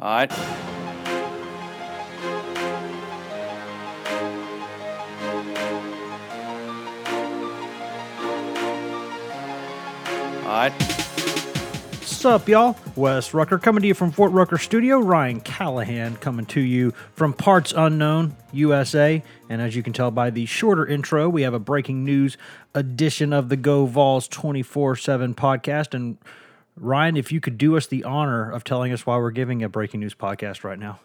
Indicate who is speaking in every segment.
Speaker 1: All right. All right.
Speaker 2: What's up, y'all? Wes Rucker coming to you from Fort Rucker Studio. Ryan Callahan coming to you from Parts Unknown, USA. And as you can tell by the shorter intro, we have a breaking news edition of the Go Vols 24 7 podcast. And Ryan, if you could do us the honor of telling us why we're giving a breaking news podcast right now.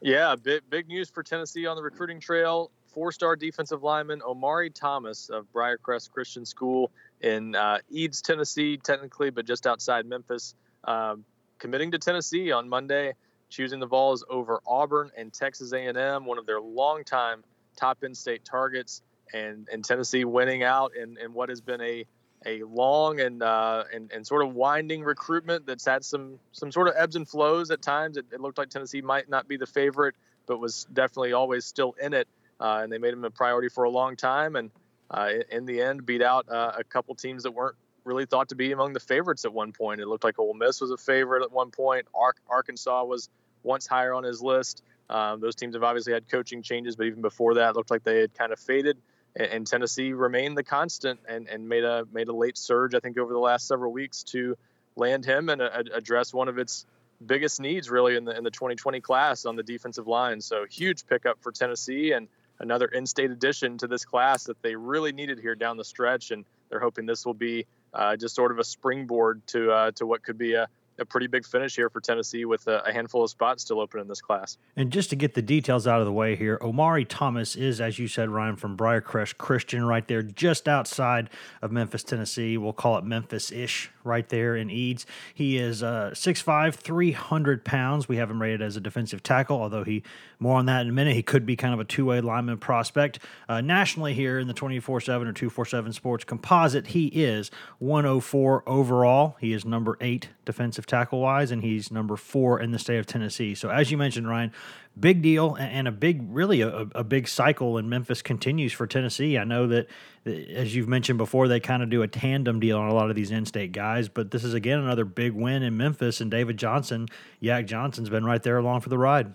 Speaker 3: Yeah, big, big news for Tennessee on the recruiting trail. Four star defensive lineman Omari Thomas of Briarcrest Christian School in uh, Eads, Tennessee, technically, but just outside Memphis, um, committing to Tennessee on Monday, choosing the Vols over Auburn and Texas A&M, one of their longtime top in-state targets, and, and Tennessee winning out in, in what has been a a long and, uh, and and sort of winding recruitment that's had some some sort of ebbs and flows at times. It, it looked like Tennessee might not be the favorite, but was definitely always still in it, uh, and they made them a priority for a long time. And uh, in the end, beat out uh, a couple teams that weren't really thought to be among the favorites at one point. It looked like Ole Miss was a favorite at one point. Ar- Arkansas was once higher on his list. Um, those teams have obviously had coaching changes, but even before that, it looked like they had kind of faded. And, Tennessee remained the constant and, and made a made a late surge, I think, over the last several weeks to land him and uh, address one of its biggest needs, really, in the in the 2020 class on the defensive line. So huge pickup for Tennessee and another in-state addition to this class that they really needed here down the stretch, and they're hoping this will be uh, just sort of a springboard to uh, to what could be a, a pretty big finish here for Tennessee with a, a, handful of spots still open in this class.
Speaker 2: And just to get the details out of the way here, Omari Thomas is, as you said, Ryan, from Briarcrest Christian, right there, just outside of Memphis, Tennessee. We'll call it Memphis ish right there in Eads. He is uh, 6'5, 300 pounds. We have him rated as a defensive tackle, although he, more on that in a minute, he could be kind of a two way lineman prospect. Uh, nationally, here in the 24 7 or 247 Sports composite, he is 104 overall. He is number eight defensive tackle wise, and he's number four in the state of Tennessee. So, as you mentioned, Ryan, big deal and a big, really a, a big cycle in Memphis continues for Tennessee. I know that, as you've mentioned before, they kind of do a tandem deal on a lot of these in-state guys, but this is again another big win in Memphis, and David Johnson, Yak Johnson's been right there along for the ride.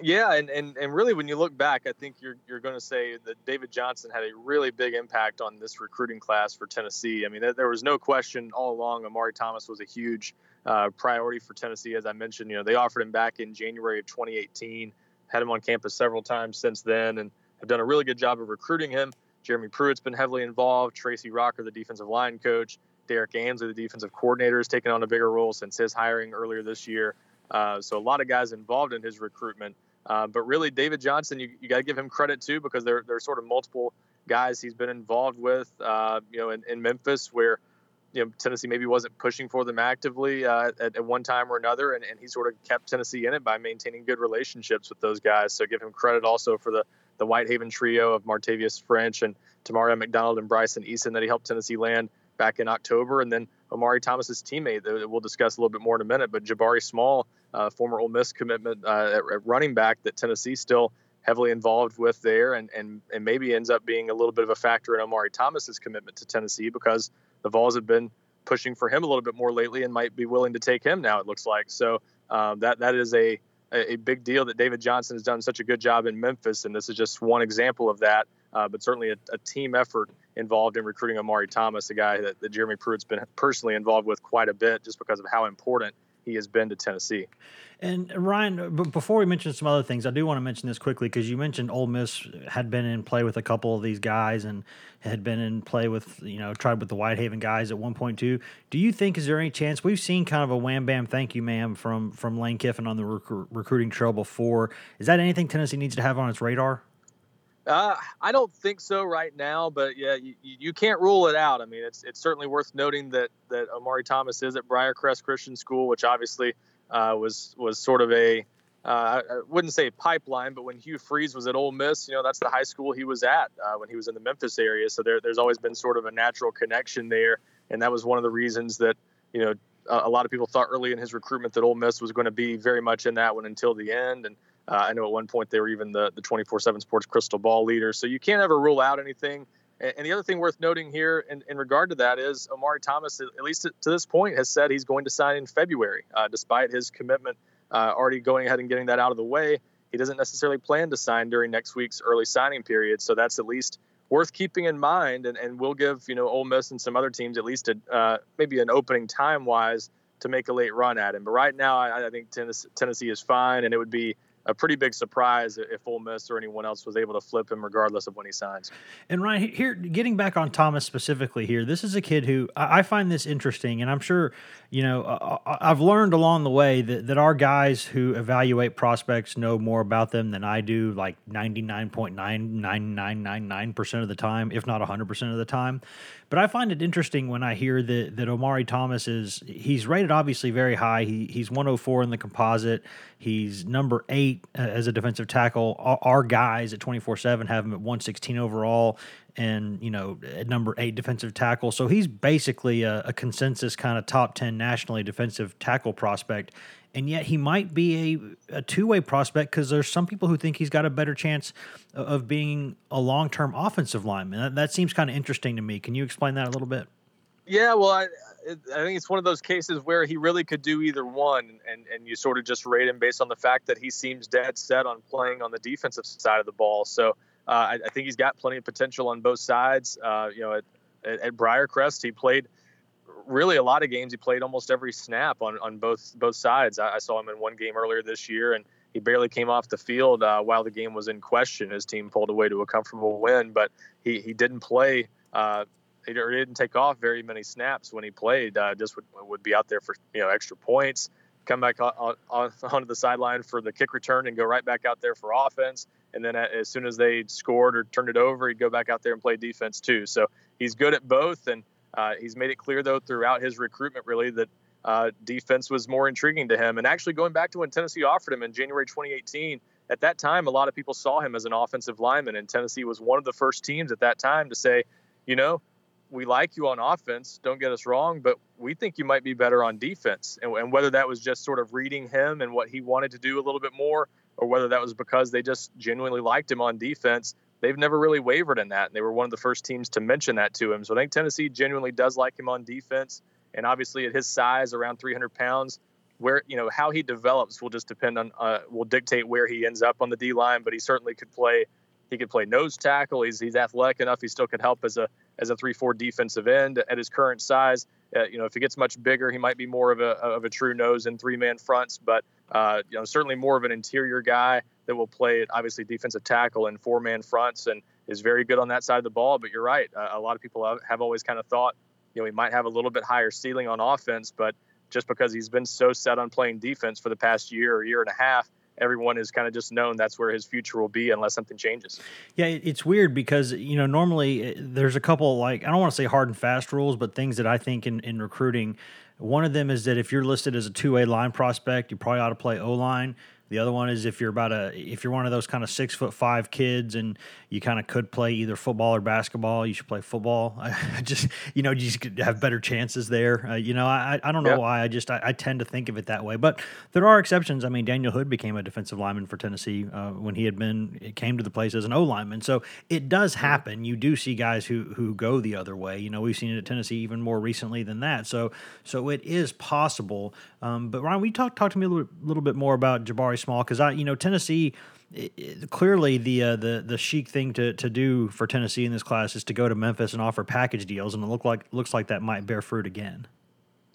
Speaker 3: Yeah, and, and, and really, when you look back, I think you're you're going to say that David Johnson had a really big impact on this recruiting class for Tennessee. I mean, there, was no question all along. Omari Thomas was a huge uh, priority for Tennessee, as I mentioned. You know, they offered him back in January of 2018, had him on campus several times since then, and have done a really good job of recruiting him. Jeremy Pruitt's been heavily involved. Tracy Rocker, the defensive line coach, Derrick Ansley, the defensive coordinator, has taken on a bigger role since his hiring earlier this year. Uh, so a lot of guys involved in his recruitment. Uh, but really, David Johnson, you, you got to give him credit too because there there's sort of multiple guys he's been involved with, uh, you know, in, in, Memphis where, you know, Tennessee maybe wasn't pushing for them actively uh, at, at, one time or another, and, and he sort of kept Tennessee in it by maintaining good relationships with those guys. So give him credit also for the the Whitehaven trio of Martavius French and Tamarion McDonald and Bryson Eason that he helped Tennessee land back in October, and then Omari Thomas's teammate that we'll discuss a little bit more in a minute, but Jabari Small uh, former Ole Miss commitment uh, at, at, running back that Tennessee still heavily involved with there, and, and and maybe ends up being a little bit of a factor in Omari Thomas's commitment to Tennessee because the Vols have been pushing for him a little bit more lately and might be willing to take him now. It looks like so um, that that is a a big deal that David Johnson has done such a good job in Memphis, and this is just one example of that. Uh, but certainly a, a, team effort involved in recruiting Omari Thomas, a guy that, that Jeremy Pruitt's been personally involved with quite a bit, just because of how important he has been to Tennessee.
Speaker 2: And Ryan, before we mention some other things, I do want to mention this quickly because you mentioned Ole Miss had been in play with a couple of these guys and had been in play with you know tried with the Whitehaven guys at one point too. Do you think is there any chance we've seen kind of a wham bam thank you ma'am from from Lane Kiffin on the rec- recruiting trail before? Is that anything Tennessee needs to have on its radar?
Speaker 3: Uh, I don't think so right now, but yeah, you, you can't rule it out. I mean, it's it's certainly worth noting that that Omari Thomas is at Briarcrest Christian School, which obviously uh, was was sort of a uh, I wouldn't say pipeline, but when Hugh Freeze was at Ole Miss, you know that's the high school he was at uh, when he was in the Memphis area. So there, there's always been sort of a natural connection there, and that was one of the reasons that you know a, lot of people thought early in his recruitment that Ole Miss was going to be very much in that one until the end, and uh, I know at one point they were even the the 24/7 Sports Crystal Ball leader. So you can't ever rule out anything. And, and the other thing worth noting here in, in regard to that is Omari Thomas, at least to, to this point, has said he's going to sign in February, uh, despite his commitment uh, already going ahead and getting that out of the way. He doesn't necessarily plan to sign during next week's early signing period, so that's at least worth keeping in mind. And, and we'll give you know Ole Miss and some other teams at least a, uh, maybe an opening time wise to make a late run at him. But right now, I, I think Tennessee, Tennessee is fine, and it would be a pretty big surprise if Ole Miss or anyone else was able to flip him, regardless of when he signs.
Speaker 2: And Ryan, here, getting back on Thomas specifically here, this is a kid who I find this interesting, and I'm sure you know I've learned along the way that, that our guys who evaluate prospects know more about them than I do, like 99.99999 percent of the time, if not 100 percent of the time. But I find it interesting when I hear that that Omari Thomas is he's rated obviously very high. He he's 104 in the composite. He's number eight uh, as a defensive tackle. Our, our guys at 24 seven have him at 116 overall, and you know number eight defensive tackle. So he's basically a, a consensus kind of top 10 nationally defensive tackle prospect and yet he might be a, a two way prospect because there's some people who think he's got a better chance of being a long term offensive lineman. That, that seems kind of interesting to me. Can you explain that a little bit?
Speaker 3: Yeah, well, I, I think it's one of those cases where he really could do either one, and, and you sort of just rate him based on the fact that he seems dead set on playing on the defensive side of the ball. So I, I, think he's got plenty of potential on both sides. Uh, you know, at, at, at Briarcrest, he played really a lot of games. He played almost every snap on, on both both sides. I, I saw him in one game earlier this year, and he barely came off the field uh, while the game was in question. His team pulled away to a comfortable win, but he, he didn't play uh, he didn't take off very many snaps when he played. Uh, just would, would be out there for you know extra points, come back on, on, onto the sideline for the kick return, and go right back out there for offense. And then as soon as they scored or turned it over, he'd go back out there and play defense too. So he's good at both, and uh, he's made it clear, though, throughout his recruitment, really, that uh, defense was more intriguing to him. And actually, going back to when Tennessee offered him in January 2018, at that time, a lot of people saw him as an offensive lineman, and Tennessee was one of the first teams at that time to say, you know, we like you on offense, don't get us wrong, but we think you might be better on defense. And, and whether that was just sort of reading him and what he wanted to do a little bit more, or whether that was because they just genuinely liked him on defense, they've never really wavered in that. And they were one of the first teams to mention that to him. So I think Tennessee genuinely does like him on defense. And obviously, at his size, around 300 pounds, where you know how he develops will just depend on uh, will dictate where he ends up on the D line. But he certainly could play. He could play nose tackle. He's he's athletic enough. He still could help as a as a three four defensive end at his current size. Uh, you know, if he gets much bigger, he might be more of a of a true nose and three man fronts. But uh, you know, certainly more of an interior guy that will play obviously defensive tackle and four man fronts and is very good on that side of the ball. But you're right. Uh, a lot of people have, have always kind of thought, you know, he might have a little bit higher ceiling on offense, but just because he's been so set on playing defense for the past year or year and a half, everyone is kind of just known that's where his future will be unless something changes.
Speaker 2: Yeah, it's weird because you know normally uh, there's a couple like I don't want to say hard and fast rules, but things that I think in in recruiting. One of them is that if you're listed as a two way line prospect, you probably ought to play O line. The other one is if you're about a if you're one of those kind of six foot five kids and you kind of could play either football or basketball, you should play football. I just you know you just have better chances there. Uh, you know I I don't know why I just I, I, tend to think of it that way, but there are exceptions. I mean Daniel Hood became a defensive lineman for Tennessee uh, when he had been it came to the place as an O lineman, so it does happen. You do see guys who who go the other way. You know we've seen it at Tennessee even more recently than that. So so it is possible. Um, but Ryan, we talk talk to me a little, little bit more about Jabari Small because I, you know, Tennessee. It, it, clearly, the uh, the the chic thing to, to do for Tennessee in this class is to go to Memphis and offer package deals, and it look like looks like that might bear fruit again.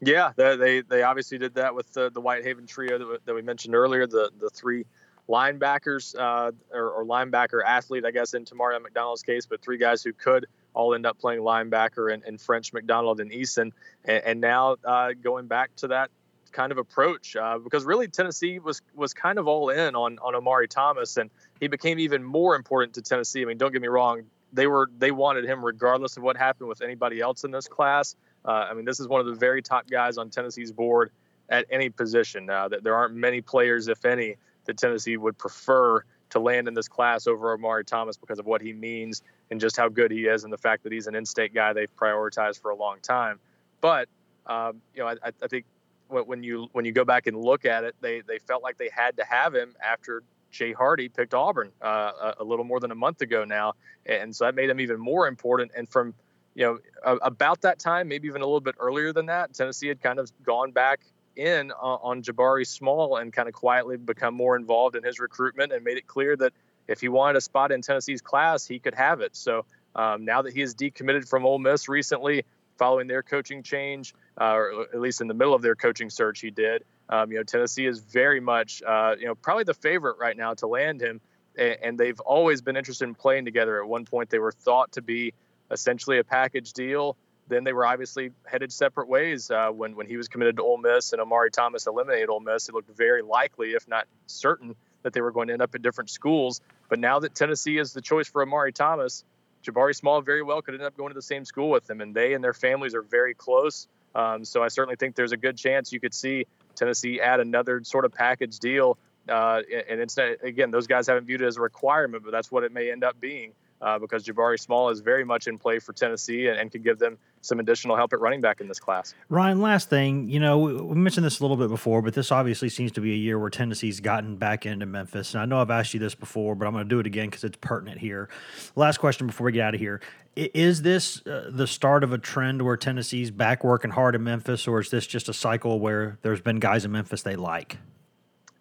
Speaker 3: Yeah, they they, obviously did that with the, the Whitehaven trio that, that we mentioned earlier. The the three linebackers uh, or, or, linebacker athlete, I guess, in Tamarion McDonald's case, but three guys who could all end up playing linebacker and, and French McDonald and Eason, and, and now uh, going back to that kind of approach uh, because really Tennessee was was kind of all in on on Omari Thomas and he became even more important to Tennessee. I mean, don't get me wrong, they were they wanted him regardless of what happened with anybody else in this class. Uh, I mean, this is one of the very top guys on Tennessee's board at any position. Uh, that there aren't many players, if any, that Tennessee would prefer to land in this class over Omari Thomas because of what he means and just how good he is and the fact that he's an in-state guy they've prioritized for a long time. But um, you know, I, I, think when you when you go back and look at it, they they felt like they had to have him after Jay Hardy picked Auburn uh, a, a, little more than a month ago now, and so that made him even more important. And from you know about that time, maybe even a little bit earlier than that, Tennessee had kind of gone back in uh, on Jabari Small and kind of quietly become more involved in his recruitment and made it clear that if he wanted a spot in Tennessee's class, he could have it. So um, now that he is decommitted from Ole Miss recently, following their coaching change, uh, or at least in the middle of their coaching search, he did. Um, you know, Tennessee is very much, uh, you know, probably the favorite right now to land him, and, and they've always been interested in playing together. At one point, they were thought to be essentially a package deal. Then they were obviously headed separate ways uh, when when he was committed to Ole Miss and Omari Thomas eliminated Ole Miss. It looked very likely, if not certain, that they were going to end up at different schools. But now that Tennessee is the choice for Omari Thomas, Jabari Small very well could end up going to the same school with him, and they and their families are very close. Um, so I certainly think there's a good chance you could see Tennessee add another sort of package deal. Uh, and it's again, those guys haven't viewed it as a requirement, but that's what it may end up being uh, because Jabari Small is very much in play for Tennessee and, and could give them some additional help at running back in this class.
Speaker 2: Ryan, last thing, you know, we mentioned this a little bit before, but this obviously seems to be a year where Tennessee's gotten back into Memphis. And I know I've asked you this before, but I'm going to do it again because it's pertinent here. Last question before we get out of here. Is this uh, the start of a trend where Tennessee's back working hard in Memphis, or is this just a cycle where there's been guys in Memphis they like?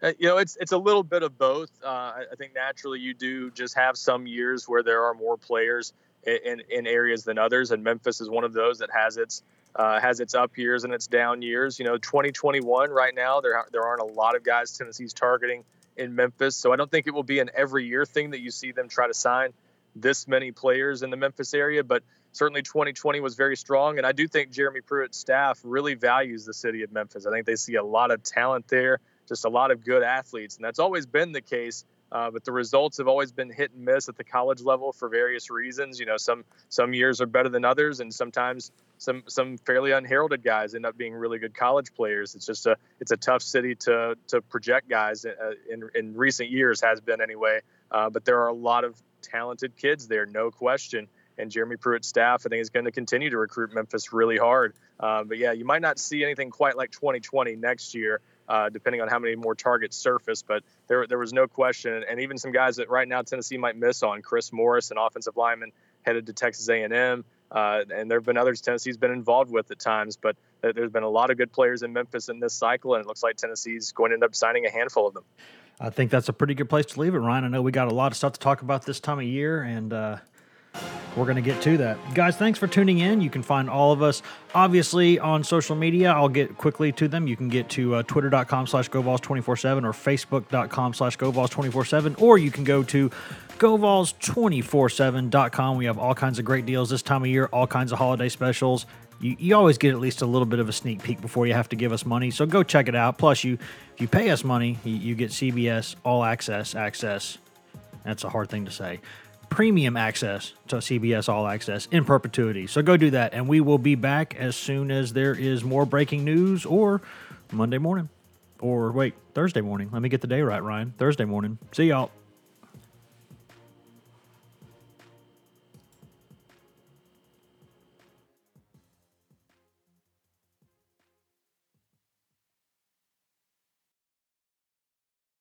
Speaker 3: Uh, you know, it's it's a little bit of both. Uh, I think naturally you do just have some years where there are more players in, in areas than others, and Memphis is one of those that has its uh, has its up years and its down years. You know, 2021 right now there there aren't a lot of guys Tennessee's targeting in Memphis, so I don't think it will be an every year thing that you see them try to sign this many players in the Memphis area, but certainly 2020 was very strong, and I do think Jeremy Pruitt's staff really values the city of Memphis. I think they see a lot of talent there just a lot of good athletes, and that's always been the case. Uh, but the results have always been hit and miss at the college level for various reasons. You know, some some years are better than others, and sometimes some some fairly unheralded guys end up being really good college players. It's just a it's a tough city to to project guys uh, in in recent years has been anyway. Uh, but there are a lot of talented kids there, no question. And Jeremy Pruitt's staff, I think, is going to continue to recruit Memphis really hard. Uh, but yeah, you might not see anything quite like 2020 next year uh, depending on how many more targets surface. But there, there was no question, and even some guys that right now Tennessee might miss on Chris Morris, an offensive lineman headed to Texas A&M, uh, and there have been others Tennessee's been involved with at times. But there's been a lot of good players in Memphis in this cycle, and it looks like Tennessee's going to end up signing a handful of them.
Speaker 2: I think that's a pretty good place to leave it, Ryan. I know we got a lot of stuff to talk about this time of year, and uh, we're going to get to that. Guys, thanks for tuning in. You can find all of us, obviously, on social media. I'll get quickly to them. You can get to uh, twitter.com slash GoVols247 or facebook.com slash GoVols247, or you can go to GoVols247.com. We have all kinds of great deals this time of year, all kinds of holiday specials. You, you always get at least a little bit of a sneak peek before you have to give us money. So go check it out. Plus, you if you pay us money, you, you get CBS All Access access. That's a hard thing to say premium access to CBS All Access in perpetuity. So go do that, and we will be back as soon as there is more breaking news or Monday morning. Or wait, Thursday morning. Let me get the day right, Ryan. Thursday morning. See y'all.